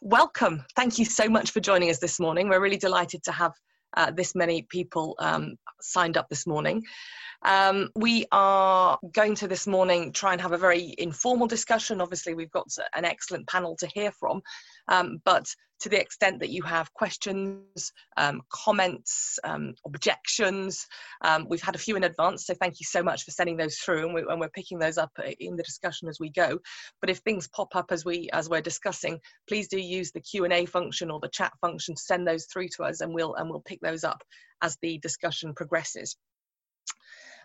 welcome. Thank you so much for joining us this morning. We're really delighted to have uh, this many people um, signed up this morning. Um, we are going to this morning try and have a very informal discussion. Obviously, we've got an excellent panel to hear from, um, but to the extent that you have questions, um, comments, um, objections, um, we've had a few in advance, so thank you so much for sending those through, and, we, are picking those up in the discussion as we go. But if things pop up as we as we're discussing, please do use the Q and A function or the chat function to send those through to us, and we'll and we'll pick those up as the discussion progresses.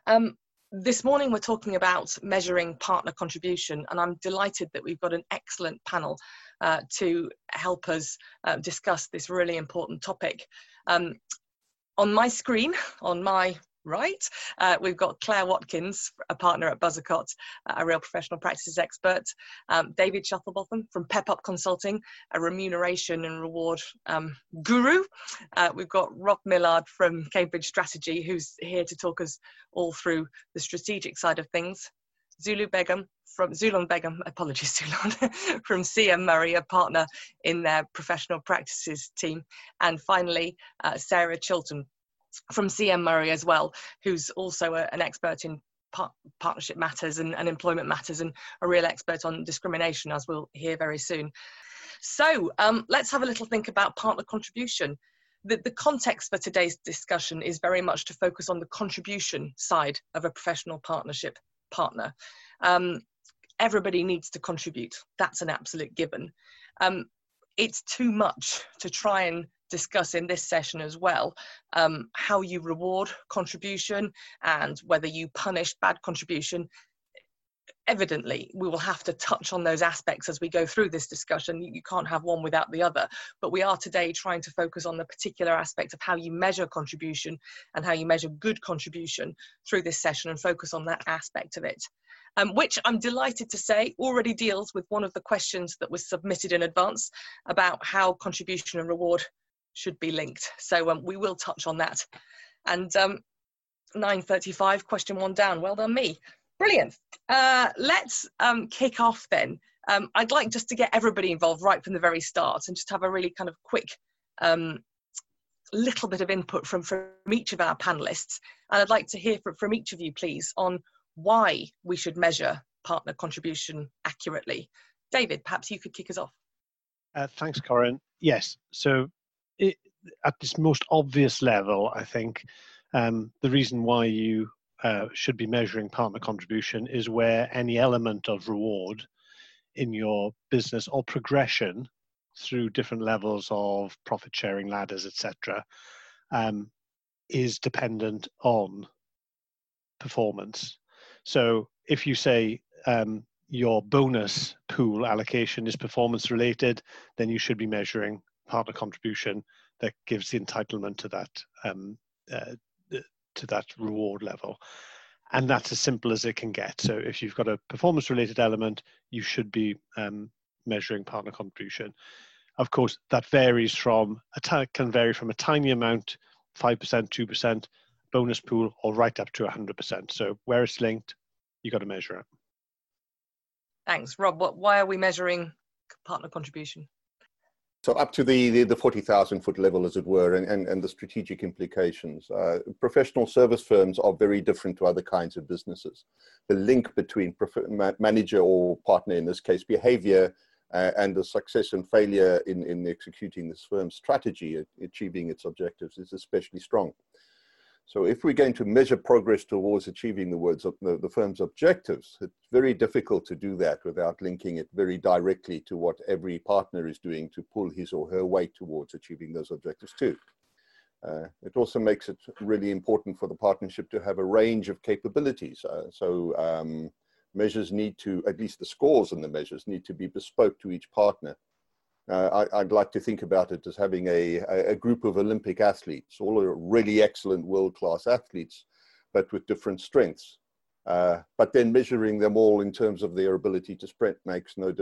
Um, this morning we're talking about measuring partner contribution and I'm delighted that we've got an excellent panel uh, to help us uh, discuss this really important topic. Um, on my screen, on my right. Uh, we've got Claire Watkins, a partner at Buzzacott, a real professional practices expert. Um, David Shuttlebotham from Pep Up Consulting, a remuneration and reward um, guru. Uh, we've got Rob Millard from Cambridge Strategy, who's here to talk us all through the strategic side of things. Zulu Begum from Zulon Begum, apologies, Zulon, from CM Murray, a partner in their professional practices team. And finally, uh, Sarah Chilton from CM Murray as well, who's also a, an expert in par partnership matters and, and employment matters and a real expert on discrimination, as we'll hear very soon. So um, let's have a little think about partner contribution. The, the, context for today's discussion is very much to focus on the contribution side of a professional partnership partner. Um, everybody needs to contribute. That's an absolute given. Um, it's too much to try and discuss in this session as well um, how you reward contribution and whether you punish bad contribution evidently we will have to touch on those aspects as we go through this discussion. You can't have one without the other. But we are today trying to focus on the particular aspect of how you measure contribution and how you measure good contribution through this session and focus on that aspect of it. Um, which I'm delighted to say already deals with one of the questions that was submitted in advance about how contribution and reward should be linked. So um, we will touch on that. And um, 9.35, question one down. Well done, me. Brilliant. Uh, let's um, kick off then. Um, I'd like just to get everybody involved right from the very start and just have a really kind of quick um, little bit of input from, from each of our panelists. And I'd like to hear from, from each of you, please, on why we should measure partner contribution accurately. David, perhaps you could kick us off. Uh, thanks, Corinne. Yes, so it, at this most obvious level, I think um, the reason why you uh, should be measuring partner contribution is where any element of reward in your business or progression through different levels of profit sharing ladders, etc., um, is dependent on performance. So if you say um, your bonus pool allocation is performance related, then you should be measuring partner contribution that gives the entitlement to that um, uh, to that reward level. And that's as simple as it can get. So if you've got a performance related element you should be um, measuring partner contribution. Of course that varies from a t- can vary from a tiny amount 5% 2% bonus pool or right up to 100% so where it's linked you got to measure it. Thanks. Rob what, why are we measuring partner contribution so up to the, the, the 40,000 foot level, as it were, and, and, and the strategic implications. Uh, professional service firms are very different to other kinds of businesses. The link between manager or partner, in this case, behavior, uh, and the success and failure in, in executing this firm's strategy, achieving its objectives, is especially strong. So if we're going to measure progress towards achieving the words of the, the, firm's objectives, it's very difficult to do that without linking it very directly to what every partner is doing to pull his or her weight towards achieving those objectives too. Uh, it also makes it really important for the partnership to have a range of capabilities. Uh, so um, measures need to, at least the scores and the measures need to be bespoke to each partner uh, I, would like to think about it as having a, a group of Olympic athletes, all are really excellent world-class athletes, but with different strengths. Uh, but then measuring them all in terms of their ability to sprint makes no,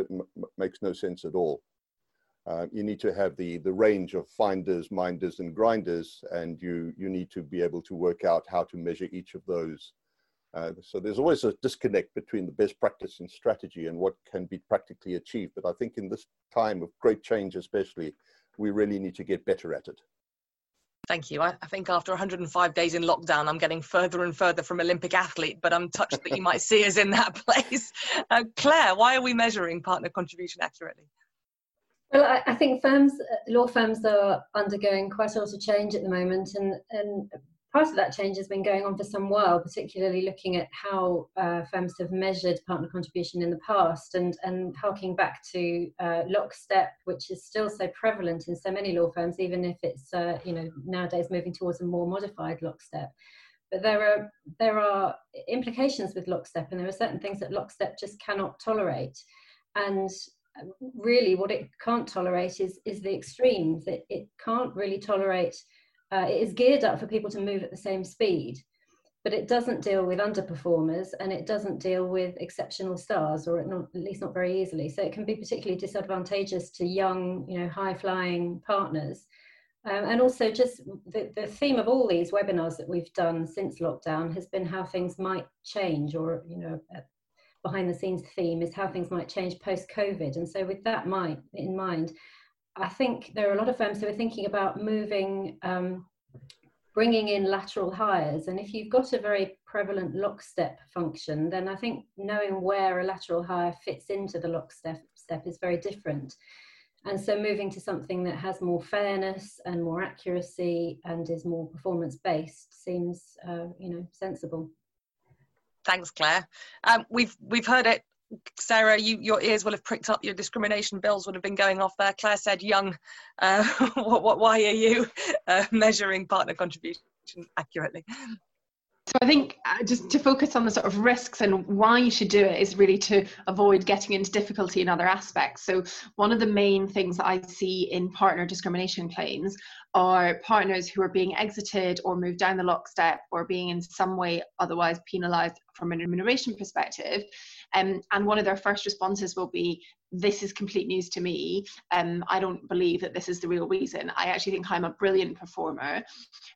makes no sense at all. Uh, you need to have the, the range of finders, minders, and grinders, and you, you need to be able to work out how to measure each of those Uh, so there's always a disconnect between the best practice and strategy and what can be practically achieved. But I think in this time of great change, especially, we really need to get better at it. Thank you. I, I, think after 105 days in lockdown, I'm getting further and further from Olympic athlete, but I'm touched that you might see us in that place. Uh, Claire, why are we measuring partner contribution accurately? Well, I, I, think firms, law firms are undergoing quite a lot of change at the moment, and, and part of that change has been going on for some while, particularly looking at how uh, firms have measured partner contribution in the past and, and harking back to uh, lockstep, which is still so prevalent in so many law firms, even if it's uh, you know nowadays moving towards a more modified lockstep. But there are there are implications with lockstep, and there are certain things that lockstep just cannot tolerate. And really, what it can't tolerate is is the extremes. It, it can't really tolerate uh, it is geared up for people to move at the same speed, but it doesn't deal with underperformers and it doesn't deal with exceptional stars, or not, at least not very easily. So it can be particularly disadvantageous to young, you know, high-flying partners. Um, and also just the, the theme of all these webinars that we've done since lockdown has been how things might change or you know behind the scenes theme is how things might change post covid and so with that mind in mind I think there are a lot of firms who are thinking about moving, um, bringing in lateral hires. And if you've got a very prevalent lockstep function, then I think knowing where a lateral hire fits into the lockstep step is very different. And so moving to something that has more fairness and more accuracy and is more performance based seems, uh, you know, sensible. Thanks, Claire. Um, we've we've heard it Sarah, you, your ears will have pricked up. Your discrimination bills would have been going off there. Claire said, "Young, uh, what, what, why are you uh, measuring partner contribution accurately?" So I think uh, just to focus on the sort of risks and why you should do it is really to avoid getting into difficulty in other aspects. So one of the main things that I see in partner discrimination claims are partners who are being exited or moved down the lockstep or being in some way otherwise penalised from a remuneration perspective. Um, and one of their first responses will be, this is complete news to me. Um, I don't believe that this is the real reason. I actually think I'm a brilliant performer.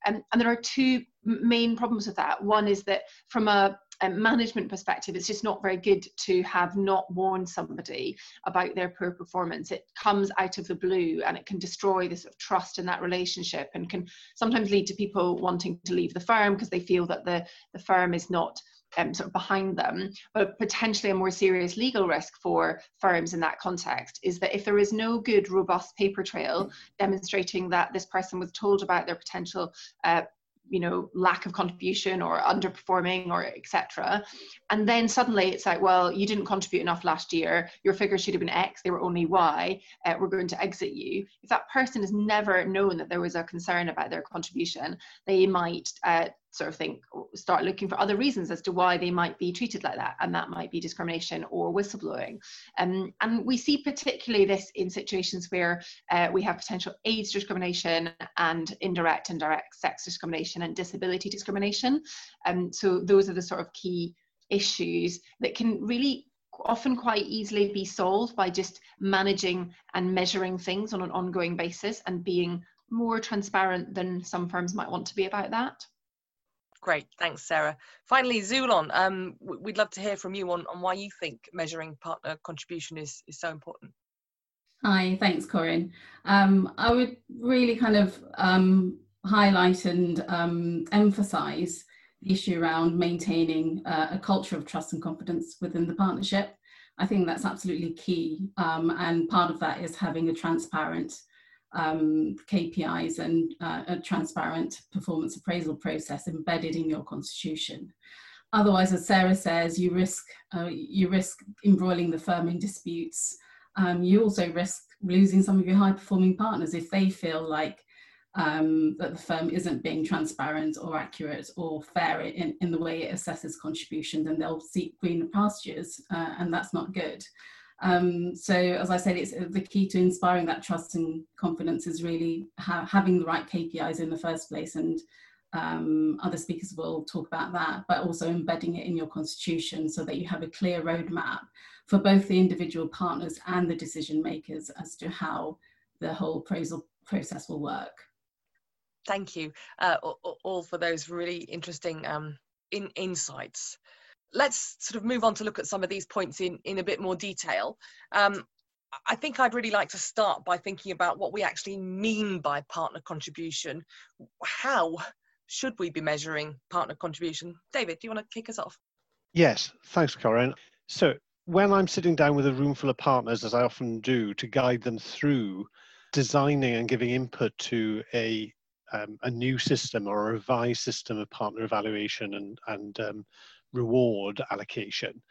Um, and there are two main problems with that. One is that from a, a management perspective, it's just not very good to have not warned somebody about their poor performance. It comes out of the blue and it can destroy the sort of trust in that relationship and can sometimes lead to people wanting to leave the firm because they feel that the, the firm is not um, sort of behind them. But potentially a more serious legal risk for firms in that context is that if there is no good, robust paper trail demonstrating that this person was told about their potential uh, you know lack of contribution or underperforming or etc and then suddenly it's like well you didn't contribute enough last year your figures should have been x they were only y uh, we're going to exit you if that person has never known that there was a concern about their contribution they might uh, sort of think start looking for other reasons as to why they might be treated like that and that might be discrimination or whistleblowing um, and we see particularly this in situations where uh, we have potential age discrimination and indirect and direct sex discrimination and disability discrimination um, so those are the sort of key issues that can really often quite easily be solved by just managing and measuring things on an ongoing basis and being more transparent than some firms might want to be about that. Great, thanks, Sarah. Finally, Zulon, um, we'd love to hear from you on, on why you think measuring partner contribution is, is so important. Hi, thanks, Corinne. Um, I would really kind of um, highlight and um, emphasize the issue around maintaining uh, a culture of trust and confidence within the partnership. I think that's absolutely key. Um, and part of that is having a transparent um, KPIs and uh, a transparent performance appraisal process embedded in your constitution. Otherwise, as Sarah says, you risk uh, you risk embroiling the firm in disputes. Um, you also risk losing some of your high performing partners if they feel like um, that the firm isn't being transparent or accurate or fair in, in the way it assesses contribution, then they'll seek greener pastures, uh, and that's not good. Um, so as I said, it's uh, the key to inspiring that trust and confidence is really ha having the right KPIs in the first place and um, other speakers will talk about that, but also embedding it in your constitution so that you have a clear roadmap for both the individual partners and the decision makers as to how the whole appraisal process will work. Thank you uh, all for those really interesting um, in insights. Let's sort of move on to look at some of these points in, in a bit more detail. Um, I think I'd really like to start by thinking about what we actually mean by partner contribution. How should we be measuring partner contribution? David, do you want to kick us off? Yes, thanks, Corinne. So, when I'm sitting down with a room full of partners, as I often do, to guide them through designing and giving input to a um, a new system or a revised system of partner evaluation and and um, reward allocation,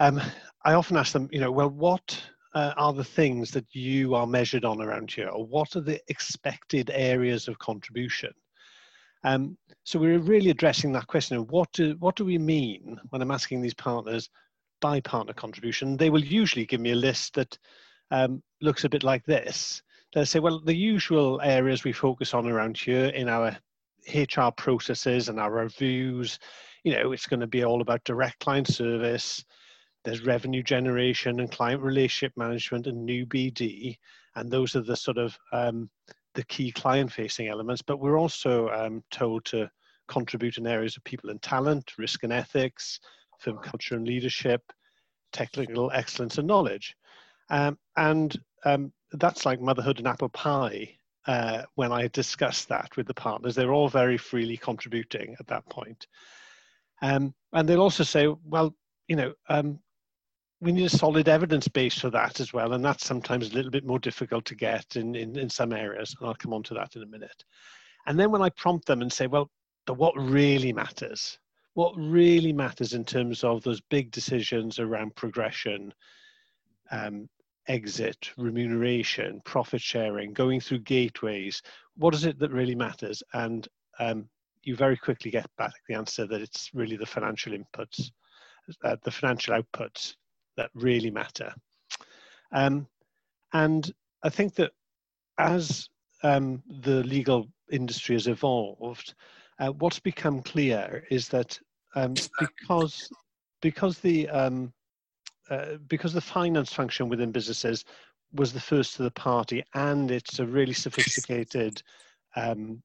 um, I often ask them, you know, well, what uh, are the things that you are measured on around here, or what are the expected areas of contribution? Um, so we're really addressing that question of what do, what do we mean when I'm asking these partners by partner contribution? They will usually give me a list that um, looks a bit like this. They'll say, well, the usual areas we focus on around here in our HR processes and our reviews, you know, it's going to be all about direct client service, there's revenue generation and client relationship management and new BD, and those are the sort of um, the key client-facing elements. But we're also um, told to contribute in areas of people and talent, risk and ethics, firm culture and leadership, technical excellence and knowledge, um, and um, that's like motherhood and apple pie. Uh, when I discuss that with the partners, they're all very freely contributing at that point. Um, and they'll also say, well, you know, um, we need a solid evidence base for that as well, and that's sometimes a little bit more difficult to get in, in, in some areas, and I'll come on to that in a minute. And then when I prompt them and say, well, but what really matters? What really matters in terms of those big decisions around progression, um, exit, remuneration, profit sharing, going through gateways, what is it that really matters? And um, you very quickly get back the answer that it's really the financial inputs, uh, the financial outputs that really matter. Um, and I think that as um, the legal industry has evolved, uh, what's become clear is that um, because because the um, uh, because the finance function within businesses was the first to the party, and it's a really sophisticated um,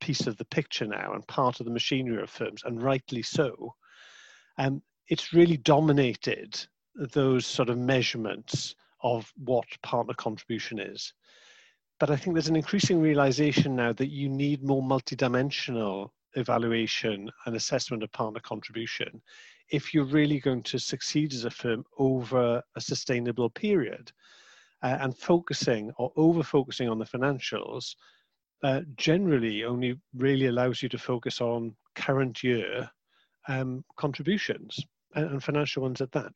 piece of the picture now, and part of the machinery of firms, and rightly so. Um, it's really dominated those sort of measurements of what partner contribution is. But I think there's an increasing realization now that you need more multidimensional evaluation and assessment of partner contribution if you're really going to succeed as a firm over a sustainable period. Uh, and focusing or over focusing on the financials uh, generally only really allows you to focus on current year um, contributions and, and financial ones at that.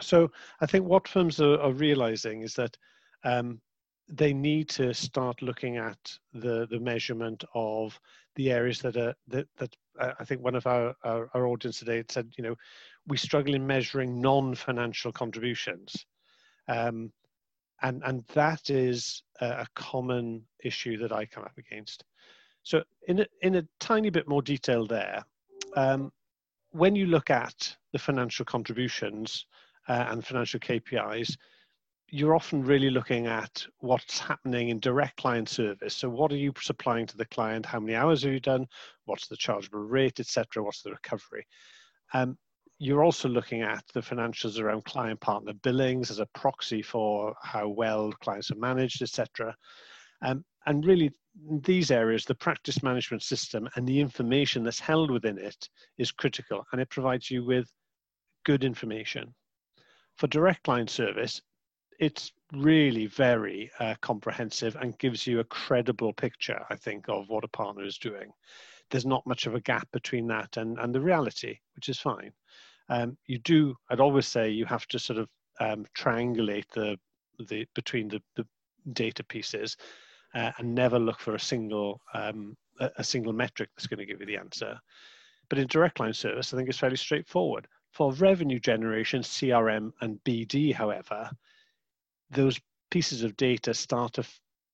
So I think what firms are, are realizing is that um, they need to start looking at the the measurement of the areas that are that, that uh, I think one of our, our, our audience today said you know we struggle in measuring non-financial contributions um, and and that is a, common issue that I come up against so in a, in a tiny bit more detail there um, when you look at the financial contributions uh, and financial KPIs, you're often really looking at what's happening in direct client service. So, what are you supplying to the client? How many hours have you done? What's the chargeable rate, etc.? What's the recovery? Um, you're also looking at the financials around client partner billings as a proxy for how well clients are managed, etc. Um, and really, these areas, the practice management system and the information that's held within it is critical, and it provides you with good information. For direct client service, it's really very uh, comprehensive and gives you a credible picture, I think, of what a partner is doing. There's not much of a gap between that and, and the reality, which is fine. Um, you do, I'd always say, you have to sort of um, triangulate the, the between the, the data pieces uh, and never look for a single um, a, a single metric that's going to give you the answer. But in direct line service, I think it's fairly straightforward. For revenue generation, CRM and BD, however, those pieces of data start to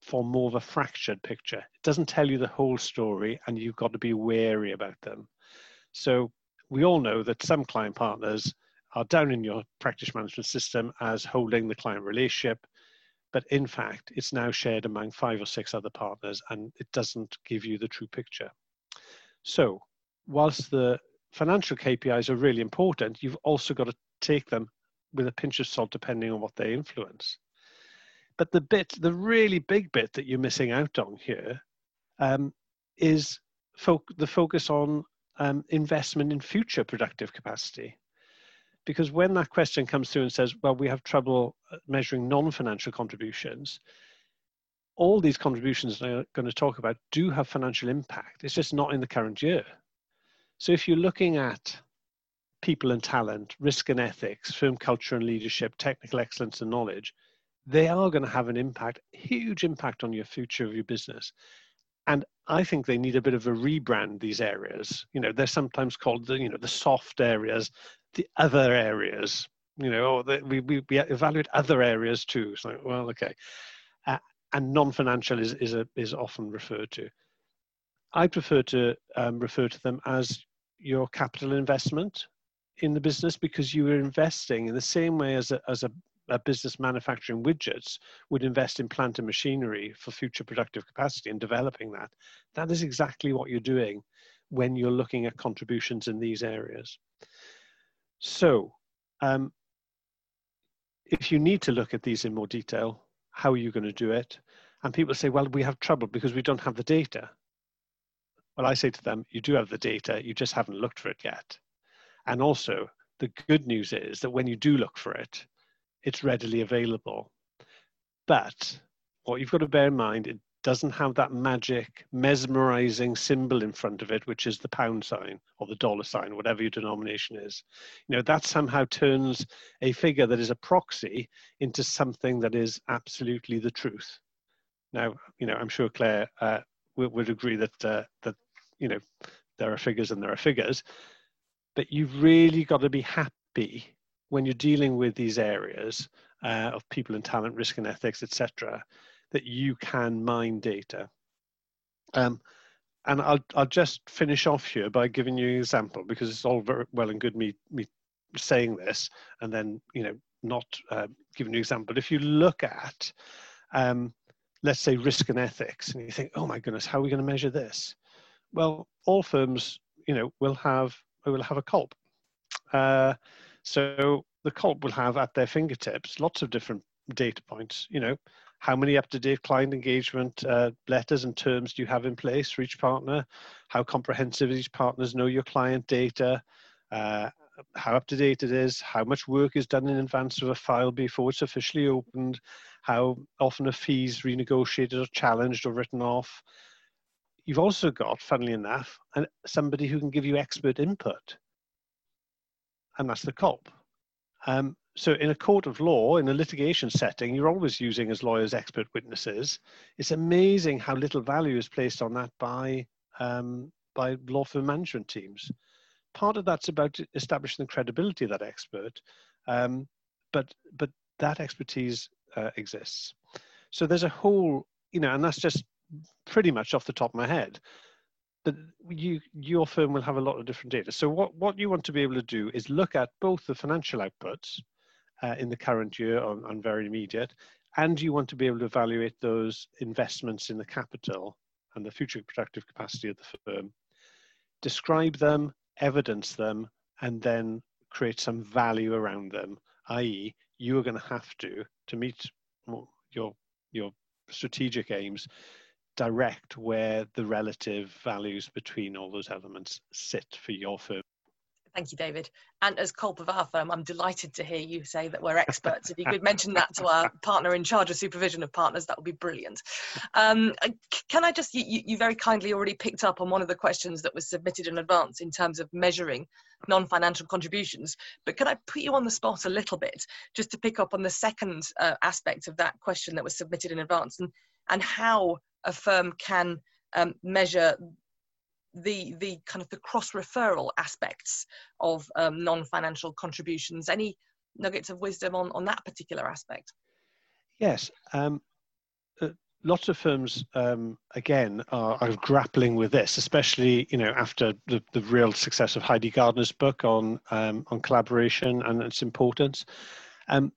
form more of a fractured picture. It doesn't tell you the whole story, and you've got to be wary about them. So we all know that some client partners are down in your practice management system as holding the client relationship, but in fact, it's now shared among five or six other partners, and it doesn't give you the true picture. So whilst the financial KPIs are really important, you've also got to take them with a pinch of salt depending on what they influence. But the bit, the really big bit that you're missing out on here um, is fo- the focus on um, investment in future productive capacity. Because when that question comes through and says, well, we have trouble uh, measuring non financial contributions, all these contributions I'm going to talk about do have financial impact. It's just not in the current year. So if you're looking at people and talent, risk and ethics, firm culture and leadership, technical excellence and knowledge, they are going to have an impact, huge impact on your future of your business. And I think they need a bit of a rebrand these areas. You know, they're sometimes called the, you know, the soft areas, the other areas, you know, or the, we, we, we evaluate other areas too. So well, okay. Uh, and non-financial is, is, a, is often referred to. I prefer to um, refer to them as your capital investment in the business because you are investing in the same way as a, as a, a business manufacturing widgets would invest in plant and machinery for future productive capacity and developing that. That is exactly what you're doing when you're looking at contributions in these areas. So, um, if you need to look at these in more detail, how are you going to do it? And people say, well, we have trouble because we don't have the data. Well, I say to them, you do have the data, you just haven't looked for it yet. And also, the good news is that when you do look for it, it's readily available. But what you've got to bear in mind, it doesn't have that magic, mesmerizing symbol in front of it, which is the pound sign or the dollar sign, whatever your denomination is. You know, that somehow turns a figure that is a proxy into something that is absolutely the truth. Now, you know, I'm sure Claire uh, would, would, agree that uh, that you know there are figures and there are figures, but you've really got to be happy when you're dealing with these areas uh, of people and talent, risk and ethics, etc., that you can mine data. Um, and I'll I'll just finish off here by giving you an example because it's all very well and good me me saying this and then you know not uh, giving you an example. But if you look at um, let's say risk and ethics, and you think, oh my goodness, how are we going to measure this? Well, all firms you know will have will have a COLP. Uh, so the COLP will have at their fingertips lots of different data points. You know, how many up-to-date client engagement uh, letters and terms do you have in place for each partner? How comprehensive each partners know your client data? Uh, how up to date it is, how much work is done in advance of a file before it's officially opened, how often a fee is renegotiated or challenged or written off, you've also got, funnily enough, somebody who can give you expert input, and that's the COLP. Um, so in a court of law, in a litigation setting, you're always using as lawyers expert witnesses. It's amazing how little value is placed on that by um, by law firm management teams. Part of that's about establishing the credibility of that expert, um, but but that expertise uh, exists. So there's a whole, you know, and that's just pretty much off the top of my head. But you, your firm will have a lot of different data. So what, what you want to be able to do is look at both the financial outputs uh, in the current year on, on very immediate, and you want to be able to evaluate those investments in the capital and the future productive capacity of the firm. Describe them, evidence them, and then create some value around them, i.e., you are going to have to, to meet your, your strategic aims, direct where the relative values between all those elements sit for your firm. Thank you, David. And as COLP of our firm, I'm delighted to hear you say that we're experts. if you could mention that to our partner in charge of supervision of partners, that would be brilliant. Um, can I just, you, you, very kindly already picked up on one of the questions that was submitted in advance in terms of measuring non-financial contributions, but could I put you on the spot a little bit just to pick up on the second uh, aspect of that question that was submitted in advance and, and how a firm can um, measure the the kind of the cross referral aspects of um, non-financial contributions. Any nuggets of wisdom on on that particular aspect? Yes um, uh, lots of firms um, again are, are, grappling with this especially you know after the, the real success of heidi gardner's book on um, on collaboration and its importance. Um,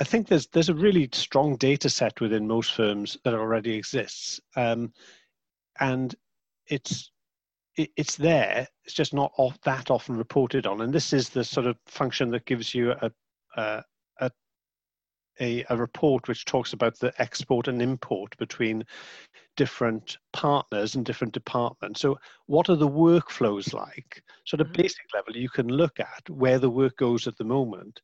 I think there's there's a really strong data set within most firms that already exists, um, and it's it, it's there. It's just not off, that often reported on. And this is the sort of function that gives you a, a, a, a, report which talks about the export and import between different partners and different departments. So, what are the workflows like? So, at a basic level, you can look at where the work goes at the moment,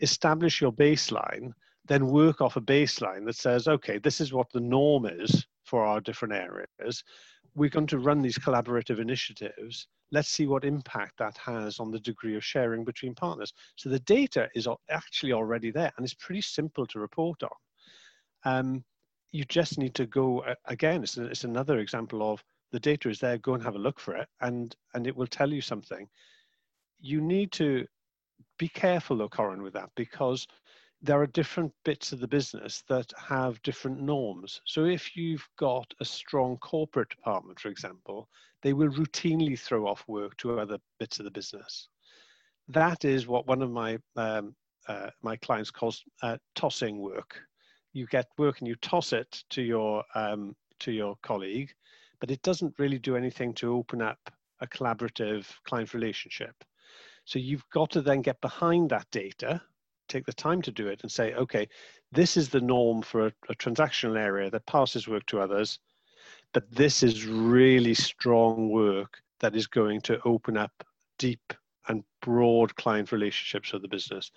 establish your baseline, then work off a baseline that says, okay, this is what the norm is for our different areas we're going to run these collaborative initiatives. Let's see what impact that has on the degree of sharing between partners. So the data is actually already there and it's pretty simple to report on. Um, you just need to go, again, it's, it's another example of the data is there, go and have a look for it and, and it will tell you something. You need to be careful though, Corin, with that because there are different bits of the business that have different norms. So if you've got a strong corporate department, for example, they will routinely throw off work to other bits of the business. That is what one of my um, uh, my clients calls uh, tossing work. You get work and you toss it to your um, to your colleague, but it doesn't really do anything to open up a collaborative client relationship. So you've got to then get behind that data take the time to do it and say, okay, this is the norm for a, a transactional area that passes work to others, but this is really strong work that is going to open up deep and broad client relationships with the business.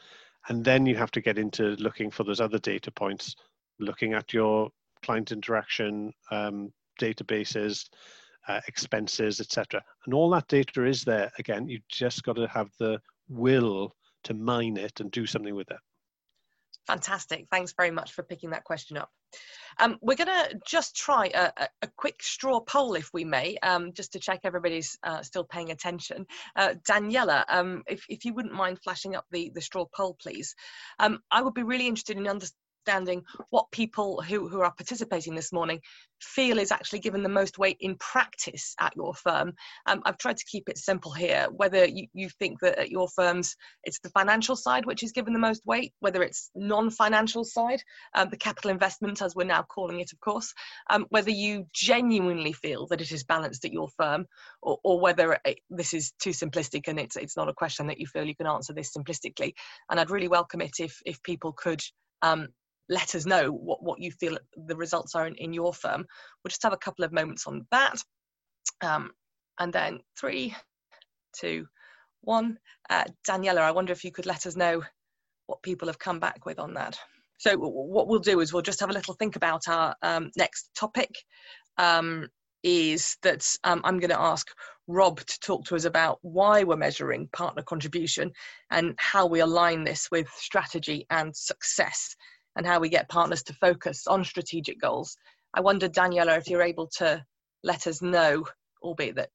And then you have to get into looking for those other data points, looking at your client interaction um, databases, uh, expenses, etc. And all that data is there. Again, you just got to have the will to mine it and do something with it. Fantastic. Thanks very much for picking that question up. Um, we're going to just try a, a, quick straw poll, if we may, um, just to check everybody's uh, still paying attention. Uh, Daniela, um, if, if you wouldn't mind flashing up the, the straw poll, please. Um, I would be really interested in understanding understanding what people who, who are participating this morning feel is actually given the most weight in practice at your firm. Um, I've tried to keep it simple here, whether you, you think that at your firms it's the financial side which is given the most weight, whether it's non-financial side, um, the capital investment as we're now calling it of course, um, whether you genuinely feel that it is balanced at your firm or, or whether it, this is too simplistic and it's, it's not a question that you feel you can answer this simplistically. And I'd really welcome it if, if people could um, let us know what, what you feel the results are in, in your firm. We'll just have a couple of moments on that. Um, and then three, two, one. Uh, Daniela, I wonder if you could let us know what people have come back with on that. So what we'll do is we'll just have a little think about our um, next topic. Um, is that um, I'm going to ask Rob to talk to us about why we're measuring partner contribution and how we align this with strategy and success and how we get partners to focus on strategic goals. I wonder, Daniela, if you're able to let us know, albeit that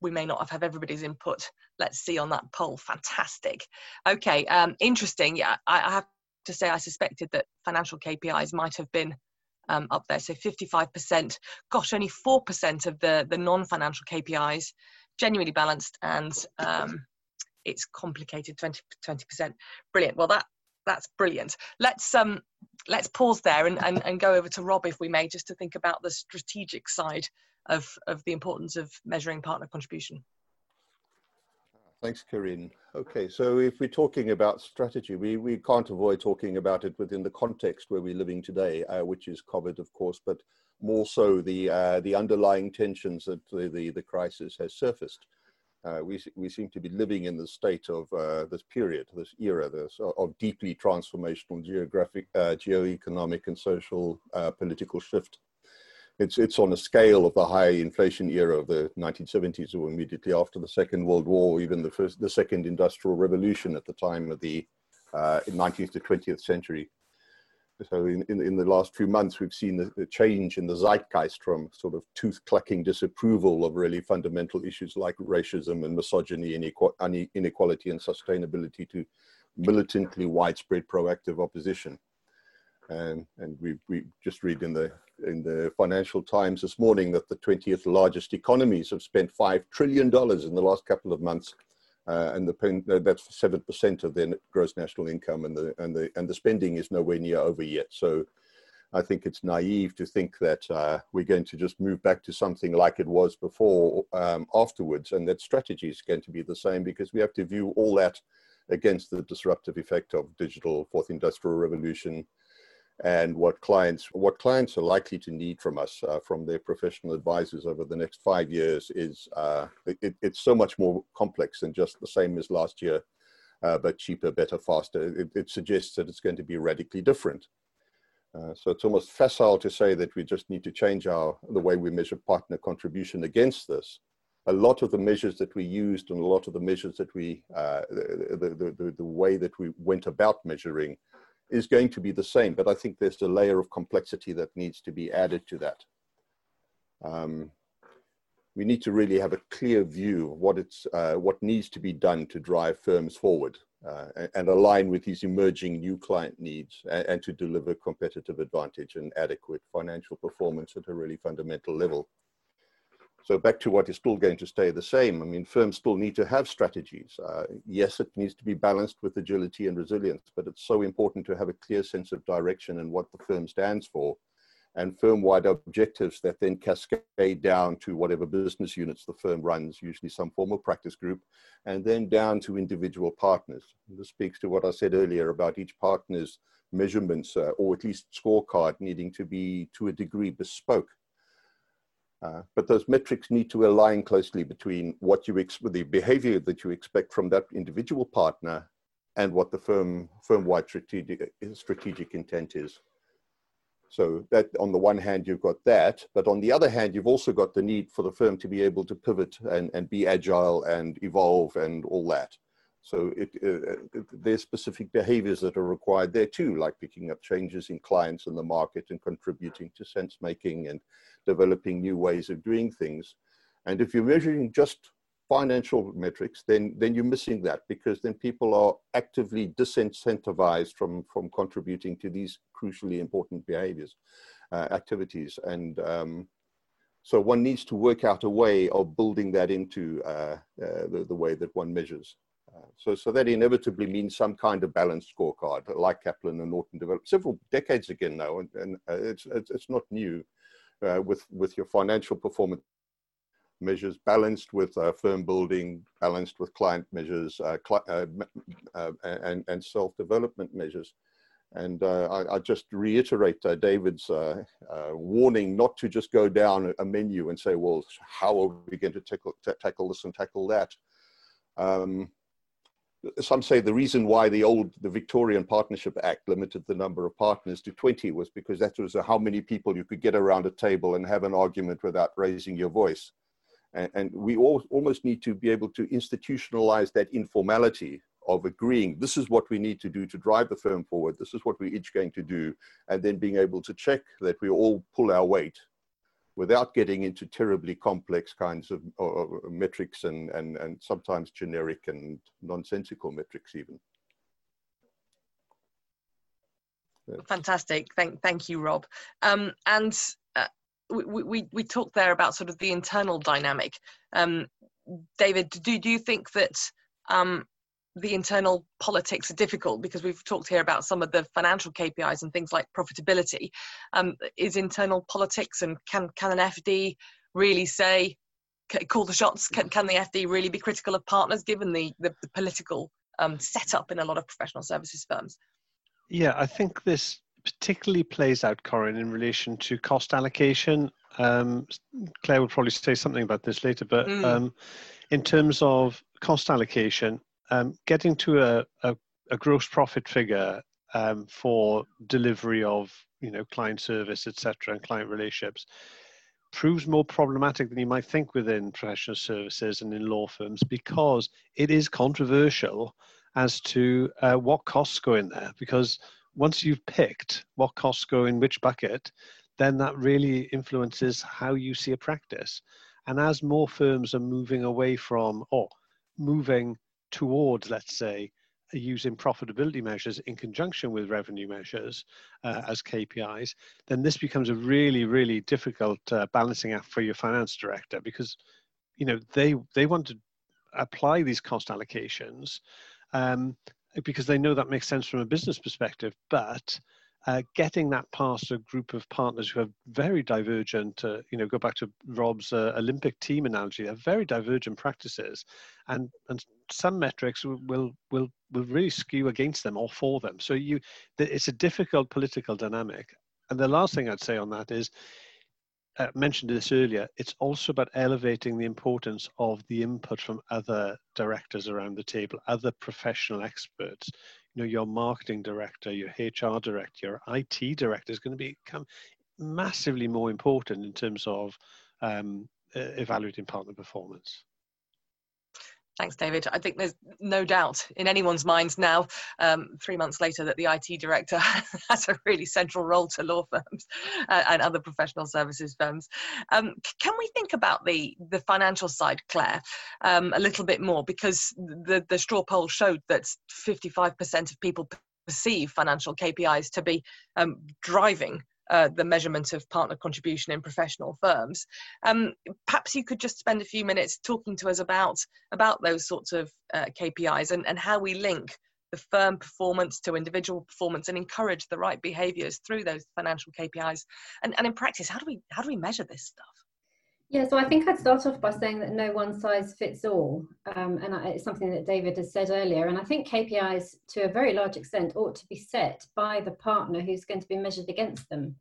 we may not have, have everybody's input. Let's see on that poll. Fantastic. Okay, um, interesting. Yeah, I, I, have to say I suspected that financial KPIs might have been um, up there. So 55%. Gosh, only 4% of the, the non-financial KPIs genuinely balanced and um, it's complicated 20 percent brilliant well that that's brilliant. Let's um let's pause there and, and, and go over to Rob if we may, just to think about the strategic side of, of the importance of measuring partner contribution. Thanks, Corinne. Okay, so if we're talking about strategy, we, we can't avoid talking about it within the context where we're living today, uh, which is COVID, of course, but more so the uh, the underlying tensions that the, the, the crisis has surfaced uh, we, we seem to be living in the state of uh, this period, this era this, of deeply transformational geographic, uh, geo-economic and social uh, political shift. It's, it's on a scale of the high inflation era of the 1970s or immediately after the Second World War, even the, first, the Second Industrial Revolution at the time of the 19th uh, to 20th century. So in, in, in, the last few months, we've seen the, change in the zeitgeist from sort of tooth-clucking disapproval of really fundamental issues like racism and misogyny, and inequality and sustainability to militantly widespread proactive opposition. And, and we, we just read in the, in the Financial Times this morning that the 20th largest economies have spent $5 trillion in the last couple of months uh, and the that's seven percent of their gross national income, and the and the and the spending is nowhere near over yet. So, I think it's naive to think that uh, we're going to just move back to something like it was before um, afterwards, and that strategy is going to be the same because we have to view all that against the disruptive effect of digital fourth industrial revolution and what clients what clients are likely to need from us uh, from their professional advisors over the next five years is uh, it, it's so much more complex than just the same as last year uh, but cheaper better faster. It, it, suggests that it's going to be radically different. Uh, so it's almost facile to say that we just need to change our the way we measure partner contribution against this. A lot of the measures that we used and a lot of the measures that we uh, the, the, the, the way that we went about measuring is going to be the same, but I think there's a layer of complexity that needs to be added to that. Um, we need to really have a clear view of what it's uh, what needs to be done to drive firms forward uh, and align with these emerging new client needs and, and, to deliver competitive advantage and adequate financial performance at a really fundamental level. So back to what is still going to stay the same. I mean, firms still need to have strategies. Uh, yes, it needs to be balanced with agility and resilience, but it's so important to have a clear sense of direction and what the firm stands for and firm-wide objectives that then cascade down to whatever business units the firm runs, usually some form of practice group, and then down to individual partners. This speaks to what I said earlier about each partner's measurements, uh, or at least scorecard, needing to be, to a degree, bespoke uh, but those metrics need to align closely between what you ex- the behavior that you expect from that individual partner and what the firm firm-wide strategic, strategic intent is. So that on the one hand, you've got that, but on the other hand, you've also got the need for the firm to be able to pivot and, and be agile and evolve and all that. So it, uh, there's specific behaviors that are required there too, like picking up changes in clients and the market and contributing to sense making and developing new ways of doing things. And if you're measuring just financial metrics, then then you're missing that because then people are actively disincentivized from from contributing to these crucially important behaviors, uh, activities, and um, so one needs to work out a way of building that into uh, uh, the, the way that one measures. Uh, so, so that inevitably means some kind of balanced scorecard, like Kaplan and Norton developed several decades ago now, and, and uh, it's, it's, it's not new uh, with with your financial performance measures balanced with uh, firm building, balanced with client measures, uh, cl and and self development measures. And I, I, just reiterate David's warning not to just go down a menu and say, well, how are we going to tackle, tackle this and tackle that? Um, some say the reason why the old the Victorian Partnership Act limited the number of partners to 20 was because that was how many people you could get around a table and have an argument without raising your voice. And, and we all, almost need to be able to institutionalize that informality of agreeing this is what we need to do to drive the firm forward, this is what we're each going to do, and then being able to check that we all pull our weight without getting into terribly complex kinds of metrics and, and, and sometimes generic and nonsensical metrics even. Fantastic. Thank, thank you, Rob. Um, and uh, we, we, we talked there about sort of the internal dynamic. Um, David, do, do you think that um, the internal politics are difficult because we've talked here about some of the financial KPIs and things like profitability. Um, is internal politics and can can an FD really say call the shots? Can, can the FD really be critical of partners given the the, the political um, setup in a lot of professional services firms? Yeah, I think this particularly plays out, Corinne, in relation to cost allocation. Um, Claire will probably say something about this later, but mm. um, in terms of cost allocation, um, getting to a, a, a, gross profit figure um, for delivery of you know client service etc and client relationships proves more problematic than you might think within professional services and in law firms because it is controversial as to uh, what costs go in there. Because once you've picked what costs go in which bucket then that really influences how you see a practice. And as more firms are moving away from or moving towards, let's say, using profitability measures in conjunction with revenue measures uh, as KPIs, then this becomes a really, really difficult uh, balancing act for your finance director because, you know, they they want to apply these cost allocations um, because they know that makes sense from a business perspective, but uh, getting that past a group of partners who are very divergent, uh, you know, go back to Rob's uh, Olympic team analogy, they're very divergent practices, and and some metrics will will will really skew against them or for them. So you, it's a difficult political dynamic. And the last thing I'd say on that is, uh, mentioned this earlier, it's also about elevating the importance of the input from other directors around the table, other professional experts know your marketing director your hr director your it director is going to become massively more important in terms of um, evaluating partner performance Thanks, David. I think there's no doubt in anyone's minds now, um, three months later, that the IT director has a really central role to law firms uh, and other professional services firms. Um, can we think about the the financial side, Claire, um, a little bit more? Because the the straw poll showed that 55% of people perceive financial KPIs to be um, driving uh, the measurement of partner contribution in professional firms. Um, perhaps you could just spend a few minutes talking to us about about those sorts of uh, KPIs and, and how we link the firm performance to individual performance and encourage the right behaviours through those financial KPIs. And, and in practice, how do we how do we measure this stuff? Yeah, so I think I'd start off by saying that no one size fits all. Um, and I, it's something that David has said earlier. And I think KPIs, to a very large extent, ought to be set by the partner who's going to be measured against them.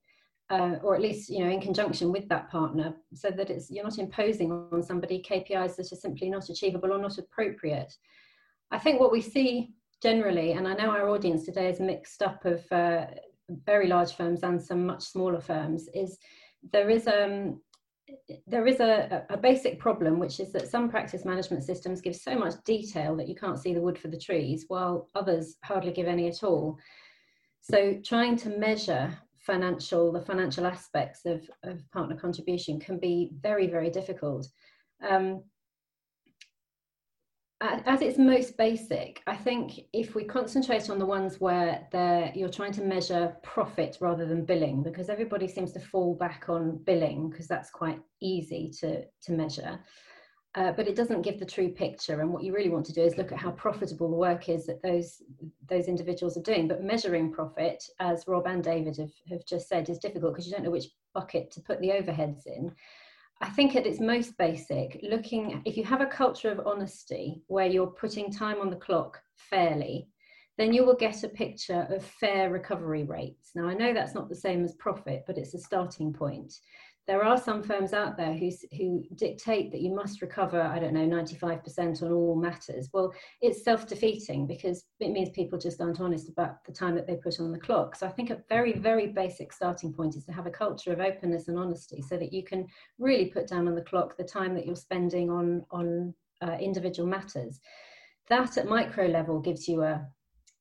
Uh, or at least you know in conjunction with that partner so that it's you're not imposing on somebody KPIs that are simply not achievable or not appropriate. I think what we see generally, and I know our audience today is mixed up of uh, very large firms and some much smaller firms, is there is um, there is a, a, basic problem, which is that some practice management systems give so much detail that you can't see the wood for the trees, while others hardly give any at all. So trying to measure financial, the financial aspects of, of partner contribution can be very, very difficult. Um, at its most basic, I think if we concentrate on the ones where you're trying to measure profit rather than billing, because everybody seems to fall back on billing because that's quite easy to, to measure. Uh, but it doesn't give the true picture. And what you really want to do is look at how profitable the work is that those those individuals are doing. But measuring profit, as Rob and David have, have just said, is difficult because you don't know which bucket to put the overheads in. I think at its most basic, looking if you have a culture of honesty where you're putting time on the clock fairly, then you will get a picture of fair recovery rates. Now, I know that's not the same as profit, but it's a starting point there are some firms out there who, who dictate that you must recover, I don't know, 95% on all matters. Well, it's self defeating because it means people just aren't honest about the time that they put on the clock. So I think a very, very basic starting point is to have a culture of openness and honesty so that you can really put down on the clock the time that you're spending on, on uh, individual matters. That at micro level gives you a,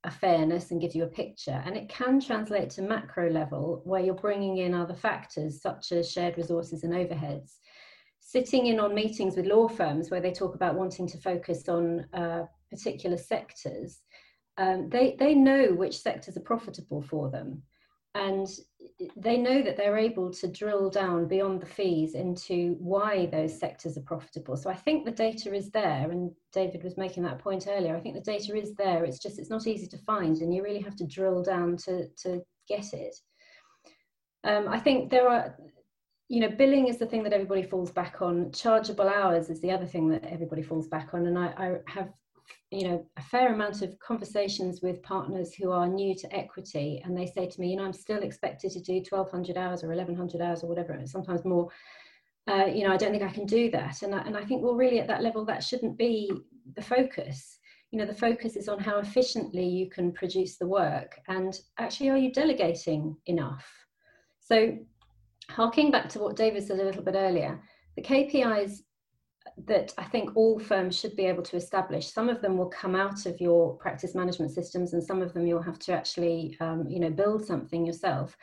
a fairness and give you a picture. And it can translate to macro level where you're bringing in other factors such as shared resources and overheads. Sitting in on meetings with law firms where they talk about wanting to focus on uh, particular sectors, um, they, they know which sectors are profitable for them and they know that they're able to drill down beyond the fees into why those sectors are profitable. So i think the data is there and david was making that point earlier. I think the data is there. It's just it's not easy to find and you really have to drill down to to get it. Um, i think there are you know billing is the thing that everybody falls back on. Chargeable hours is the other thing that everybody falls back on and i, I have you know a fair amount of conversations with partners who are new to equity and they say to me you know i'm still expected to do 1200 hours or 1100 hours or whatever sometimes more. Uh, you know i don't think i can do that and I, and I think well really at that level that shouldn't be the focus. You know the focus is on how efficiently you can produce the work and actually are you delegating enough? So harking back to what david said a little bit earlier the kpis that I think all firms should be able to establish. Some of them will come out of your practice management systems, and some of them you'll have to actually, um, you know, build something yourself.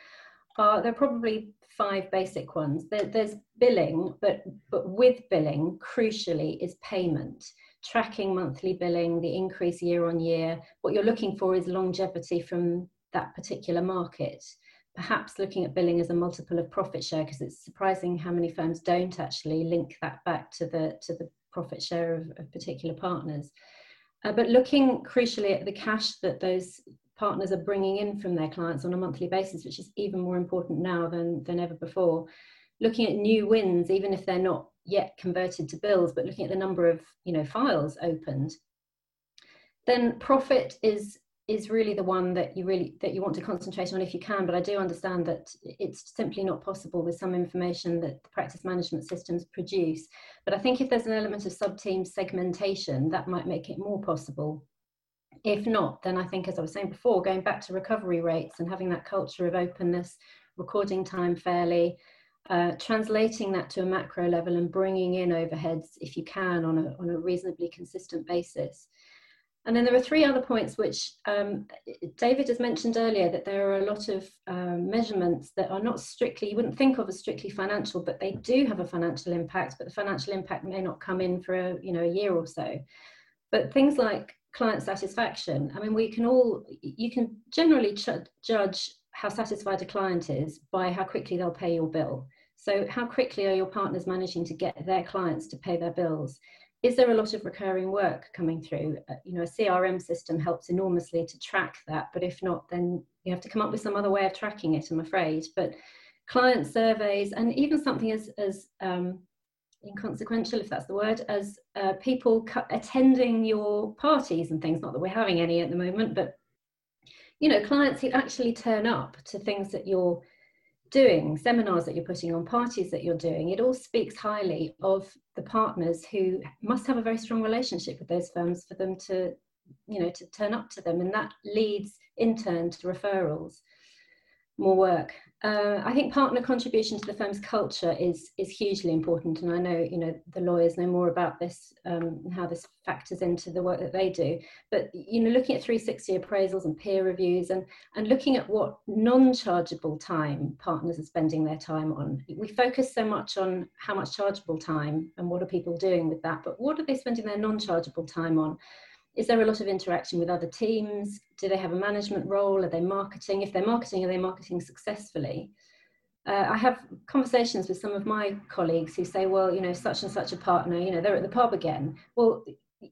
Uh, there are probably five basic ones. There, there's billing, but but with billing, crucially, is payment. Tracking monthly billing, the increase year on year. What you're looking for is longevity from that particular market perhaps looking at billing as a multiple of profit share because it's surprising how many firms don't actually link that back to the to the profit share of, of particular partners uh, but looking crucially at the cash that those partners are bringing in from their clients on a monthly basis, which is even more important now than, than ever before. Looking at new wins, even if they're not yet converted to bills, but looking at the number of you know files opened, then profit is is really the one that you really that you want to concentrate on if you can but i do understand that it's simply not possible with some information that the practice management systems produce. But i think if there's an element of sub-team segmentation that might make it more possible. If not then i think as i was saying before going back to recovery rates and having that culture of openness recording time fairly uh, translating that to a macro level and bringing in overheads if you can on a, on a reasonably consistent basis and then there are three other points which um, David has mentioned earlier that there are a lot of um, measurements that are not strictly, you wouldn't think of as strictly financial, but they do have a financial impact, but the financial impact may not come in for a, you know, a year or so. But things like client satisfaction, I mean, we can all, you can generally ch- judge how satisfied a client is by how quickly they'll pay your bill. So how quickly are your partners managing to get their clients to pay their bills? Is there a lot of recurring work coming through? Uh, you know, a CRM system helps enormously to track that, but if not, then you have to come up with some other way of tracking it, I'm afraid. But client surveys and even something as, as um, inconsequential, if that's the word, as uh, people attending your parties and things, not that we're having any at the moment, but you know, clients who actually turn up to things that you're doing, seminars that you're putting on, parties that you're doing, it all speaks highly of the partners who must have a very strong relationship with those firms for them to, you know, to turn up to them. And that leads in turn to referrals more work. Uh, I think partner contribution to the firm's culture is is hugely important, and I know you know the lawyers know more about this um, and how this factors into the work that they do. But you know, looking at 360 appraisals and peer reviews, and and looking at what non-chargeable time partners are spending their time on, we focus so much on how much chargeable time and what are people doing with that, but what are they spending their non-chargeable time on? Is there a lot of interaction with other teams? Do they have a management role? Are they marketing? If they're marketing, are they marketing successfully? Uh, I have conversations with some of my colleagues who say, well, you know, such and such a partner, you know, they're at the pub again. Well,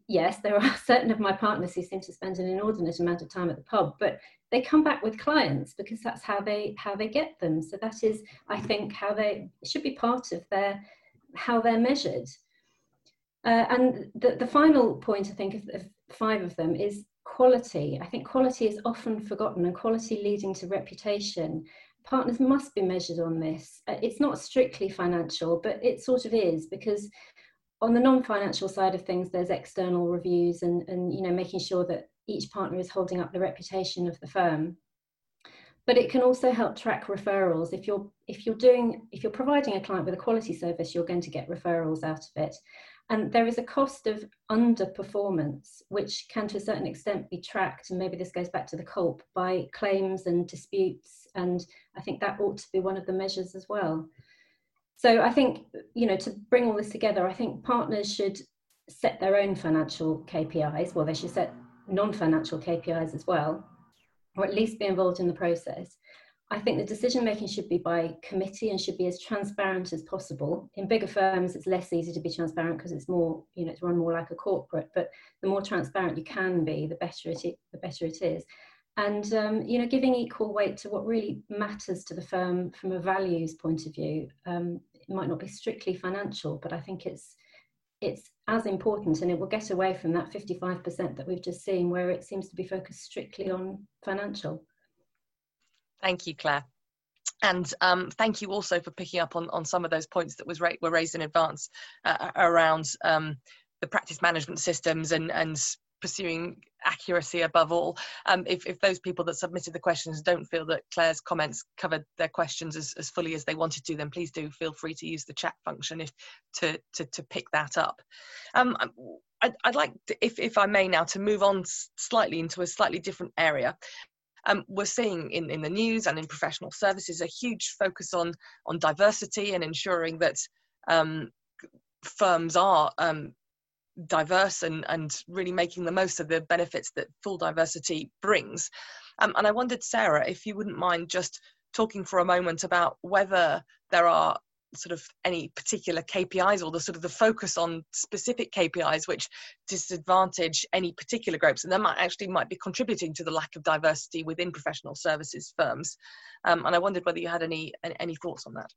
yes, there are certain of my partners who seem to spend an inordinate amount of time at the pub, but they come back with clients because that's how they how they get them. So that is, I think, how they should be part of their how they're measured. Uh, and the, the final point, I think, of, of five of them is quality. I think quality is often forgotten and quality leading to reputation. Partners must be measured on this. Uh, it's not strictly financial, but it sort of is because on the non-financial side of things, there's external reviews and, and you know making sure that each partner is holding up the reputation of the firm. But it can also help track referrals. If you're if you're doing if you're providing a client with a quality service, you're going to get referrals out of it. And there is a cost of underperformance, which can to a certain extent be tracked, and maybe this goes back to the COLP, by claims and disputes. And I think that ought to be one of the measures as well. So I think, you know, to bring all this together, I think partners should set their own financial KPIs. Well, they should set non financial KPIs as well, or at least be involved in the process. I think the decision making should be by committee and should be as transparent as possible. In bigger firms, it's less easy to be transparent because it's more, you know, it's run more like a corporate. But the more transparent you can be, the better it, the better it is. And um, you know, giving equal weight to what really matters to the firm from a values point of view. Um, it might not be strictly financial, but I think it's it's as important, and it will get away from that 55% that we've just seen, where it seems to be focused strictly on financial. Thank you, Claire. And um, thank you also for picking up on, on some of those points that was ra- were raised in advance uh, around um, the practice management systems and, and pursuing accuracy above all. Um, if, if those people that submitted the questions don't feel that Claire's comments covered their questions as, as fully as they wanted to, then please do feel free to use the chat function if to, to, to pick that up. Um, I'd, I'd, like, to, if, if I may now, to move on slightly into a slightly different area um, we're seeing in, in the news and in professional services a huge focus on on diversity and ensuring that um, firms are um, diverse and, and really making the most of the benefits that full diversity brings. Um, and I wondered, Sarah, if you wouldn't mind just talking for a moment about whether there are sort of any particular KPIs or the sort of the focus on specific KPIs which disadvantage any particular groups, and that might actually might be contributing to the lack of diversity within professional services firms. Um, and I wondered whether you had any any thoughts on that.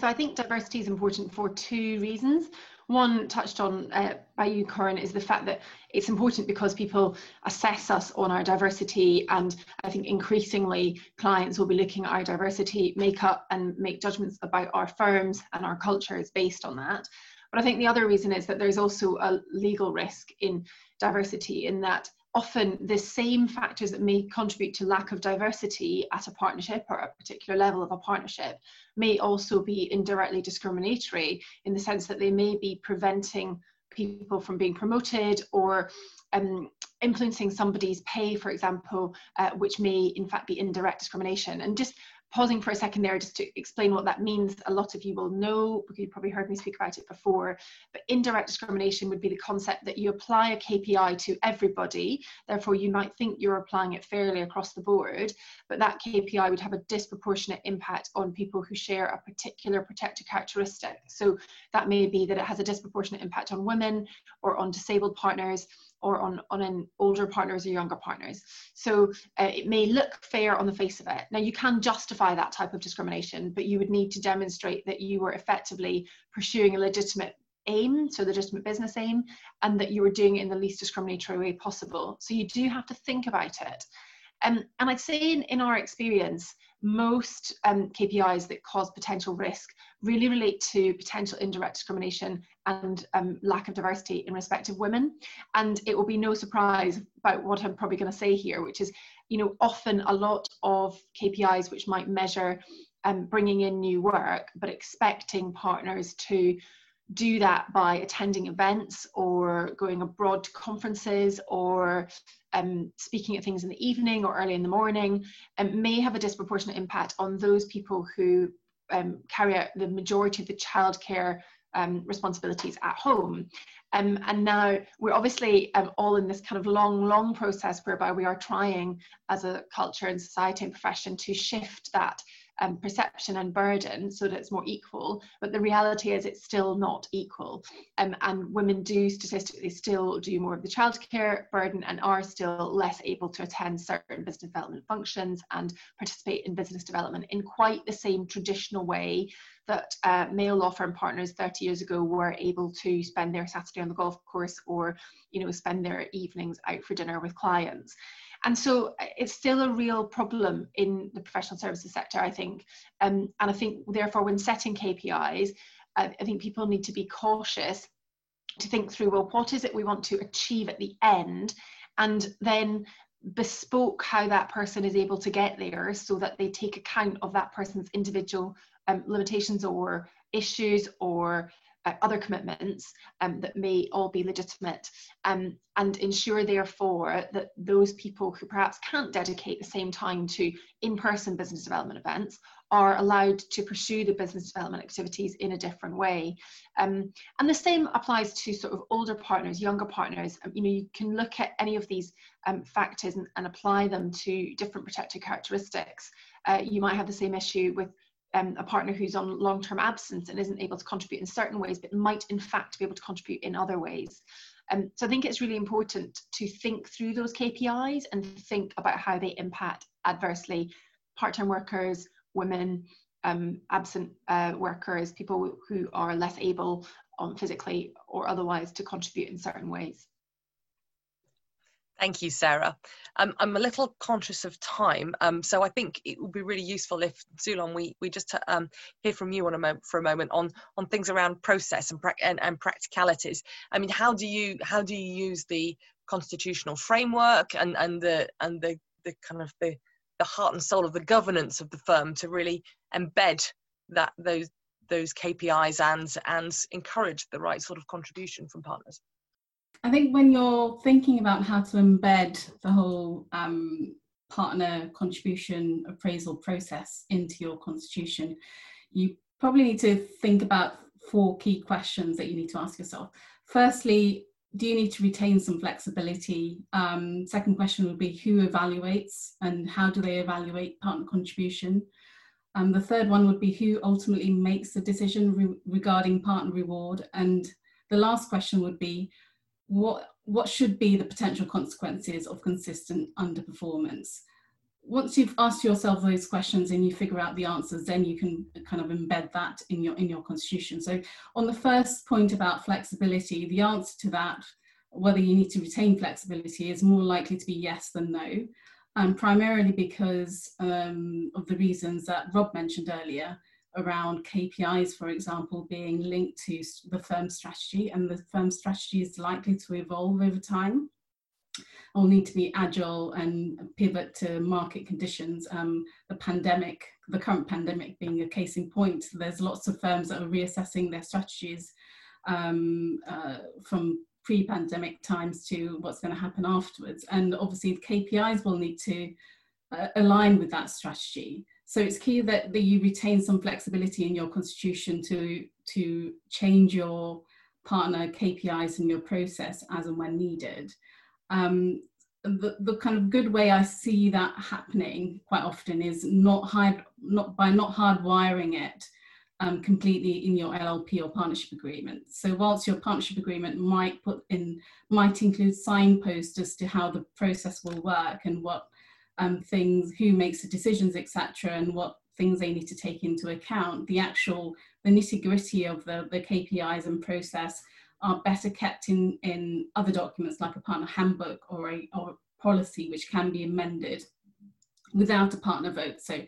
So I think diversity is important for two reasons. One touched on uh, by you, Corin, is the fact that it's important because people assess us on our diversity, and I think increasingly clients will be looking at our diversity makeup and make judgments about our firms and our cultures based on that. But I think the other reason is that there's also a legal risk in diversity in that often the same factors that may contribute to lack of diversity at a partnership or a particular level of a partnership may also be indirectly discriminatory in the sense that they may be preventing people from being promoted or um, influencing somebody's pay, for example, uh, which may in fact be indirect discrimination. And just pausing for a second there just to explain what that means. A lot of you will know, because you've probably heard me speak about it before, but indirect discrimination would be the concept that you apply a KPI to everybody, therefore you might think you're applying it fairly across the board, but that KPI would have a disproportionate impact on people who share a particular protected characteristic. So that may be that it has a disproportionate impact on women or on disabled partners or on, on an older partners or younger partners. So uh, it may look fair on the face of it. Now you can justify that type of discrimination, but you would need to demonstrate that you were effectively pursuing a legitimate aim, so the legitimate business aim, and that you were doing it in the least discriminatory way possible. So you do have to think about it. Um, and I'd say in, in our experience, most um, KPIs that cause potential risk really relate to potential indirect discrimination and um, lack of diversity in respect of women. And it will be no surprise about what I'm probably going to say here, which is, you know, often a lot of KPIs which might measure um, bringing in new work, but expecting partners to do that by attending events or going abroad to conferences or um, speaking at things in the evening or early in the morning um, may have a disproportionate impact on those people who um, carry out the majority of the childcare um, responsibilities at home. Um, and now we're obviously um, all in this kind of long, long process whereby we are trying as a culture and society and profession to shift that um, perception and burden so that it's more equal. But the reality is it's still not equal. Um, and women do statistically still do more of the childcare burden and are still less able to attend certain business development functions and participate in business development in quite the same traditional way that uh, male law firm partners 30 years ago were able to spend their Saturday on the golf course or, you know, spend their evenings out for dinner with clients. And so uh, it's still a real problem in the professional services sector, I think. Um, and I think, therefore, when setting KPIs, I, I think people need to be cautious to think through well, what is it we want to achieve at the end? And then bespoke how that person is able to get there so that they take account of that person's individual um, limitations or issues or uh, other commitments um, that may all be legitimate um, and ensure therefore that those people who perhaps can't dedicate the same time to in-person business development events are allowed to pursue the business development activities in a different way. Um, and the same applies to sort of older partners, younger partners. Um, you know, you can look at any of these um, factors and, and, apply them to different protected characteristics. Uh, you might have the same issue with um, a partner who's on long-term absence and isn't able to contribute in certain ways, but might in fact be able to contribute in other ways. Um, so I think it's really important to think through those KPIs and think about how they impact adversely part-time workers, women, um, absent uh, workers, people who are less able um, physically or otherwise to contribute in certain ways. Thank you, Sarah. Um, I'm a little conscious of time, um, so I think it would be really useful if Zulon, we we just um, hear from you on a moment for a moment on on things around process and, and, and practicalities. I mean, how do you how do you use the constitutional framework and and the and the the kind of the the heart and soul of the governance of the firm to really embed that those those KPIs and and encourage the right sort of contribution from partners. I think when you're thinking about how to embed the whole um, partner contribution appraisal process into your constitution, you probably need to think about four key questions that you need to ask yourself. Firstly, do you need to retain some flexibility? Um, second question would be who evaluates and how do they evaluate partner contribution? Um, the third one would be who ultimately makes the decision re regarding partner reward. And the last question would be what, what should be the potential consequences of consistent underperformance? Once you've asked yourself those questions and you figure out the answers, then you can kind of embed that in your in your constitution. So on the first point about flexibility, the answer to that, whether you need to retain flexibility, is more likely to be yes than no um, primarily because um, of the reasons that Rob mentioned earlier around KPIs, for example, being linked to the firm strategy, and the firm strategy is likely to evolve over time. Will need to be agile and pivot to market conditions. Um, the pandemic, the current pandemic being a case in point, there's lots of firms that are reassessing their strategies um, uh, from pre-pandemic times to what's going to happen afterwards. And obviously the KPIs will need to uh, align with that strategy. So it's key that, that you retain some flexibility in your constitution to, to change your partner KPIs and your process as and when needed. Um, the, the kind of good way I see that happening quite often is not hard, not by not hardwiring it um, completely in your LLP or partnership agreement. So whilst your partnership agreement might put in, might include signposts as to how the process will work and what um, things, who makes the decisions, etc., and what things they need to take into account, the actual, the nitty gritty of the, the KPIs and process are better kept in, in other documents like a partner handbook or a, or policy which can be amended without a partner vote. So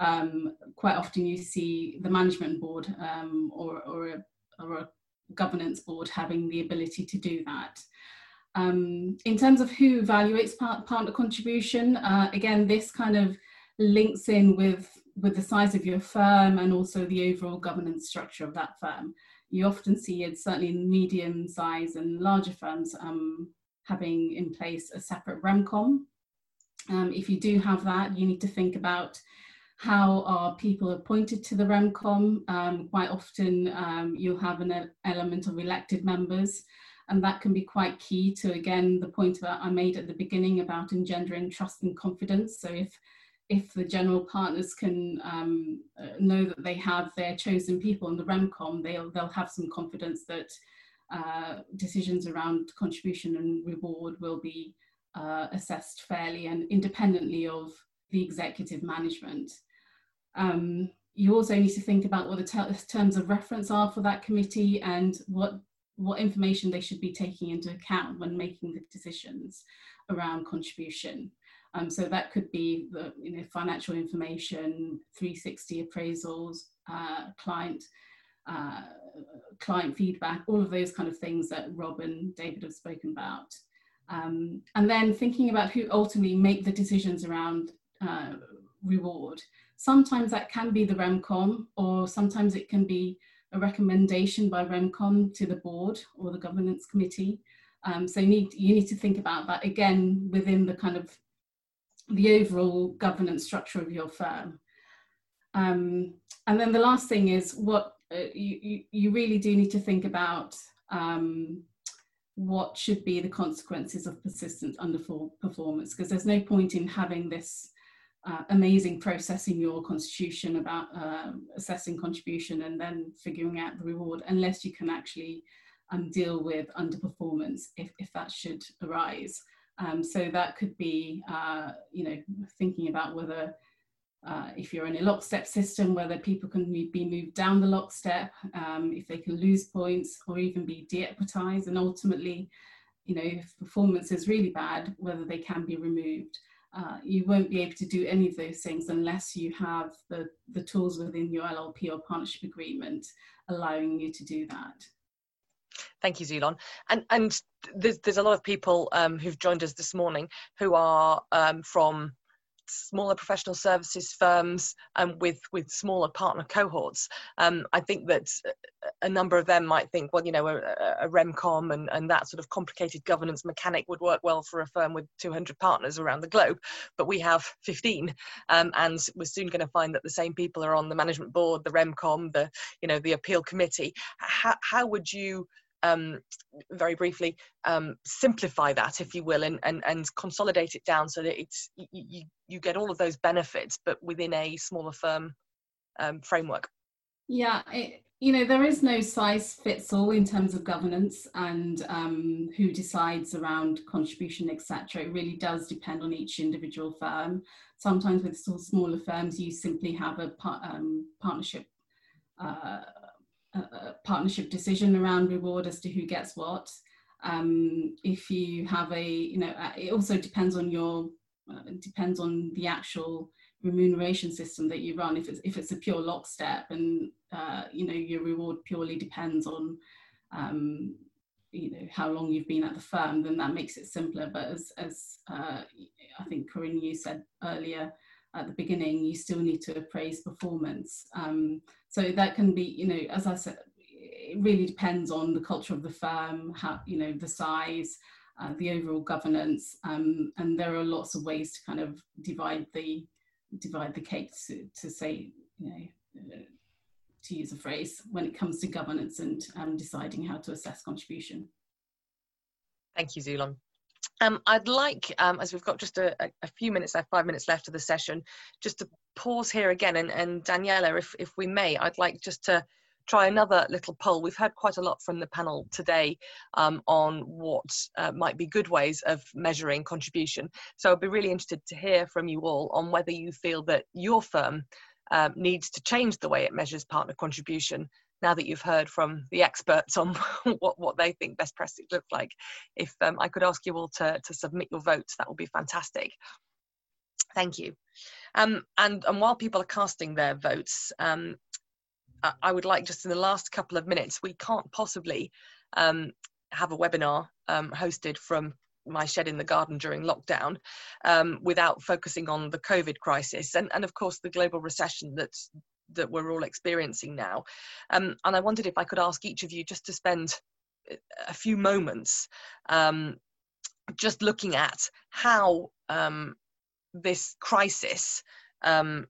um, quite often you see the management board um, or, or, a, or, a, governance board having the ability to do that. Um, in terms of who evaluates part, partner contribution, uh, again, this kind of links in with, with the size of your firm and also the overall governance structure of that firm. You often see it certainly in medium size and larger firms um, having in place a separate REMCOM. Um, if you do have that, you need to think about how are people appointed to the REMCOM? Um, quite often um, you'll have an element of elected members and that can be quite key to, again, the point that I made at the beginning about engendering trust and confidence. So if, if the general partners can um, uh, know that they have their chosen people in the REMCOM, they'll, they'll have some confidence that uh, decisions around contribution and reward will be uh, assessed fairly and independently of the executive management. Um, you also need to think about what the terms of reference are for that committee and what what information they should be taking into account when making the decisions around contribution. Um, so that could be the you know, financial information, 360 appraisals, uh, client uh, client feedback, all of those kind of things that Rob and David have spoken about. Um, and then thinking about who ultimately make the decisions around uh, reward. Sometimes that can be the REMCOM, or sometimes it can be a recommendation by REMCOM to the board or the governance committee. Um, so you need, you need to think about that again within the kind of the overall governance structure of your firm. Um, and then the last thing is what uh, you, you, you, really do need to think about um, what should be the consequences of persistent underperformance because there's no point in having this uh, amazing process in your constitution about uh, assessing contribution and then figuring out the reward unless you can actually um, deal with underperformance if, if that should arise. Um, so that could be, uh, you know, thinking about whether uh, if you're in a lockstep system, whether people can be moved down the lockstep, um, if they can lose points or even be de-equitized and ultimately, you know, if performance is really bad, whether they can be removed uh, you won't be able to do any of those things unless you have the, the tools within your LLP or partnership agreement allowing you to do that. Thank you, Zulon. And and there's there's a lot of people um, who've joined us this morning who are um, from smaller professional services firms um, with with smaller partner cohorts. Um, I think that a number of them might think, well, you know, a, a REMCOM and, and that sort of complicated governance mechanic would work well for a firm with 200 partners around the globe, but we have 15, um, and we're soon going to find that the same people are on the management board, the REMCOM, the you know the appeal committee. How, how would you um, very briefly um, simplify that, if you will, and, and, and consolidate it down so that it's you, you get all of those benefits, but within a smaller firm um, framework? Yeah, it, you know, there is no size fits all in terms of governance and um, who decides around contribution, etc. It really does depend on each individual firm. Sometimes with smaller firms, you simply have a par um, partnership uh, a partnership decision around reward as to who gets what. Um, if you have a, you know, uh, it also depends on your, uh, depends on the actual remuneration system that you run. If it's if it's a pure lockstep and uh, you know your reward purely depends on um, you know how long you've been at the firm, then that makes it simpler. But as as uh, I think Corinne you said earlier at the beginning, you still need to appraise performance. Um, so that can be you know as I said, it really depends on the culture of the firm, how you know the size. Uh, the overall governance, um, and there are lots of ways to kind of divide the divide the cake to, to say, you know, uh, to use a phrase, when it comes to governance and um, deciding how to assess contribution. Thank you, Zulon. Um, I'd like, um, as we've got just a, a, few minutes left, five minutes left of the session, just to pause here again. And, and Daniela, if, if we may, I'd like just to try another little poll. We've heard quite a lot from the panel today um, on what uh, might be good ways of measuring contribution. So I'd be really interested to hear from you all on whether you feel that your firm um, needs to change the way it measures partner contribution now that you've heard from the experts on what, what they think best practice looks like. If um, I could ask you all to, to submit your votes, that would be fantastic. Thank you. Um, and, and while people are casting their votes, um, I would like just in the last couple of minutes, we can't possibly um, have a webinar um, hosted from my shed in the garden during lockdown um, without focusing on the COVID crisis and, and of course the global recession that's that we're all experiencing now. Um, and I wondered if I could ask each of you just to spend a few moments um, just looking at how um, this crisis um,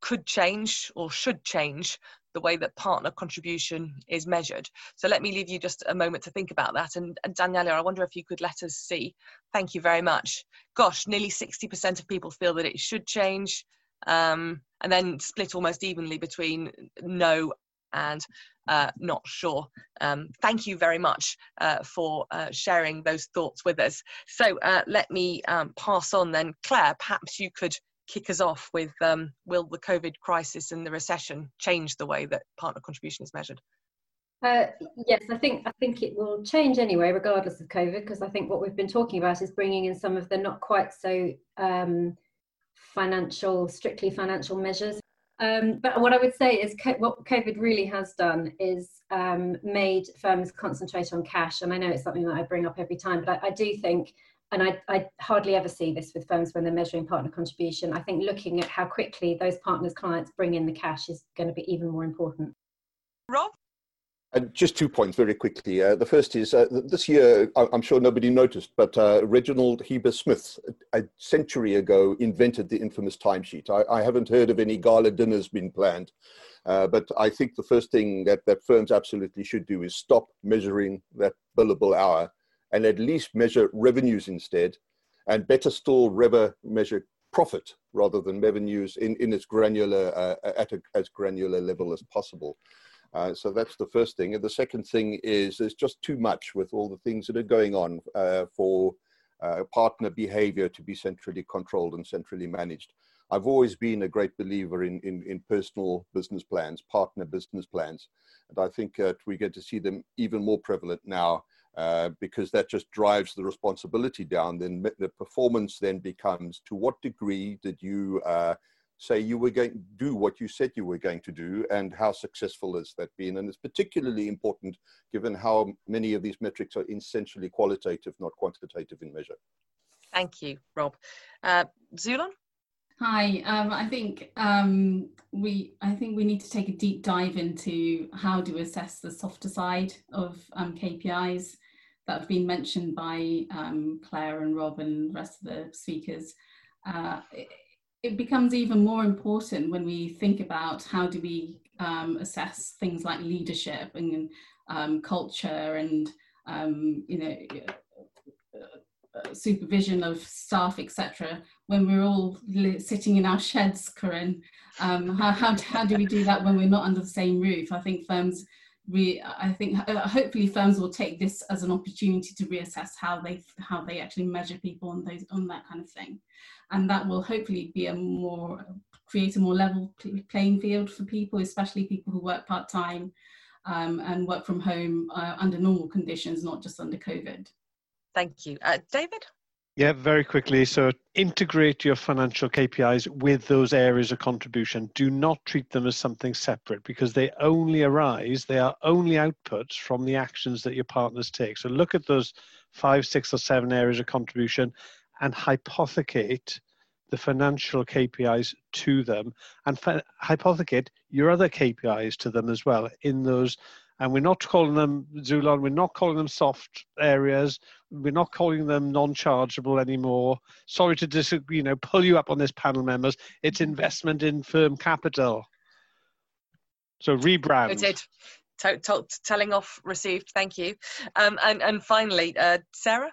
could change or should change the way that partner contribution is measured. So let me leave you just a moment to think about that. And, and Daniela, I wonder if you could let us see. Thank you very much. Gosh, nearly 60% of people feel that it should change, um, and then split almost evenly between no and uh, not sure. Um, thank you very much uh, for uh, sharing those thoughts with us. So uh, let me um, pass on then. Claire, perhaps you could kick us off with um, will the COVID crisis and the recession change the way that partner contribution is measured? Uh, yes, I think I think it will change anyway, regardless of COVID, because I think what we've been talking about is bringing in some of the not quite so um, financial, strictly financial measures. Um, but what I would say is co- what COVID really has done is um, made firms concentrate on cash. And I know it's something that I bring up every time, but I, I do think and I, I, hardly ever see this with firms when they're measuring partner contribution. I think looking at how quickly those partners' clients bring in the cash is going to be even more important. Rob? Uh, just two points very quickly. Uh, the first is uh, this year, I'm sure nobody noticed, but uh, Reginald Heber Smith, a century ago, invented the infamous timesheet. I, I haven't heard of any gala dinners being planned, uh, but I think the first thing that, that firms absolutely should do is stop measuring that billable hour and at least measure revenues instead, and better still, measure profit rather than revenues in, in as granular uh, at a, as granular level as possible. Uh, so that's the first thing. And the second thing is there's just too much with all the things that are going on uh, for uh, partner behavior to be centrally controlled and centrally managed. I've always been a great believer in, in, in personal business plans, partner business plans. And I think that we get to see them even more prevalent now uh, because that just drives the responsibility down. Then the performance then becomes to what degree did you uh, say you were going to do what you said you were going to do, and how successful has that been? And it's particularly important given how many of these metrics are essentially qualitative, not quantitative in measure. Thank you, Rob. Uh, Zulon? Hi, um, I think um, we I think we need to take a deep dive into how to assess the softer side of um, KPIs that have been mentioned by um, Claire and Rob and the rest of the speakers, uh, it, becomes even more important when we think about how do we um, assess things like leadership and um, culture and um, you know uh, supervision of staff, etc. when we're all sitting in our sheds, Corinne. Um, how, how, how do we do that when we're not under the same roof? I think firms, we, I think uh, hopefully firms will take this as an opportunity to reassess how they how they actually measure people on those on that kind of thing, and that will hopefully be a more create a more level playing field for people, especially people who work part time um, and work from home uh, under normal conditions, not just under COVID. Thank you, uh, David. Yeah, very quickly. So integrate your financial KPIs with those areas of contribution. Do not treat them as something separate because they only arise, they are only outputs from the actions that your partners take. So look at those five, six, or seven areas of contribution and hypothecate the financial KPIs to them and hypothecate your other KPIs to them as well in those and we're not calling them Zulon, we're not calling them soft areas, we're not calling them non-chargeable anymore. Sorry to disagree, you know, pull you up on this panel members. It's investment in firm capital. So rebrand. Noted. T- t- telling off received. Thank you. Um, and and finally, uh, Sarah.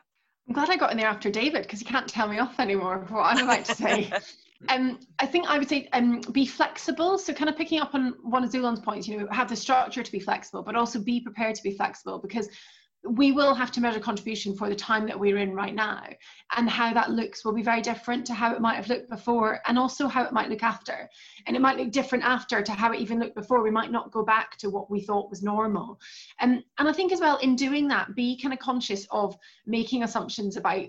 I'm glad I got in there after David because he can't tell me off anymore for what I'm about to say. um, I think I would say um, be flexible. So, kind of picking up on one of Zulon's points, you know, have the structure to be flexible, but also be prepared to be flexible because we will have to measure contribution for the time that we're in right now. And how that looks will be very different to how it might have looked before, and also how it might look after. And it might look different after to how it even looked before. We might not go back to what we thought was normal. Um, and I think as well, in doing that, be kind of conscious of making assumptions about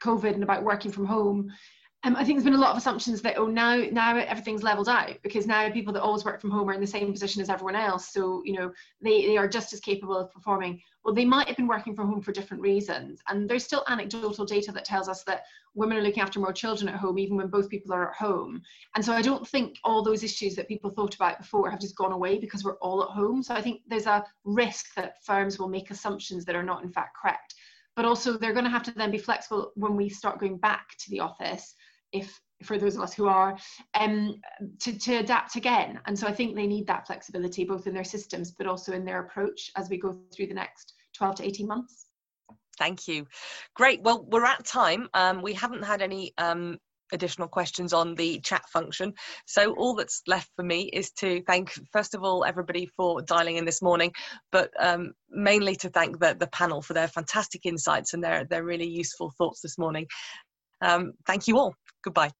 COVID and about working from home um, I think there's been a lot of assumptions that oh now now everything's leveled out because now people that always work from home are in the same position as everyone else. So you know they they are just as capable of performing. Well, they might have been working from home for different reasons, and there's still anecdotal data that tells us that women are looking after more children at home even when both people are at home. And so I don't think all those issues that people thought about before have just gone away because we're all at home. So I think there's a risk that firms will make assumptions that are not in fact correct but also they're going to have to then be flexible when we start going back to the office if for those of us who are um, to, to adapt again and so i think they need that flexibility both in their systems but also in their approach as we go through the next 12 to 18 months thank you great well we're at time um, we haven't had any um, additional questions on the chat function. So all that's left for me is to thank, first of all, everybody for dialing in this morning, but um, mainly to thank the, the panel for their fantastic insights and their, their really useful thoughts this morning. Um, thank you all. Goodbye.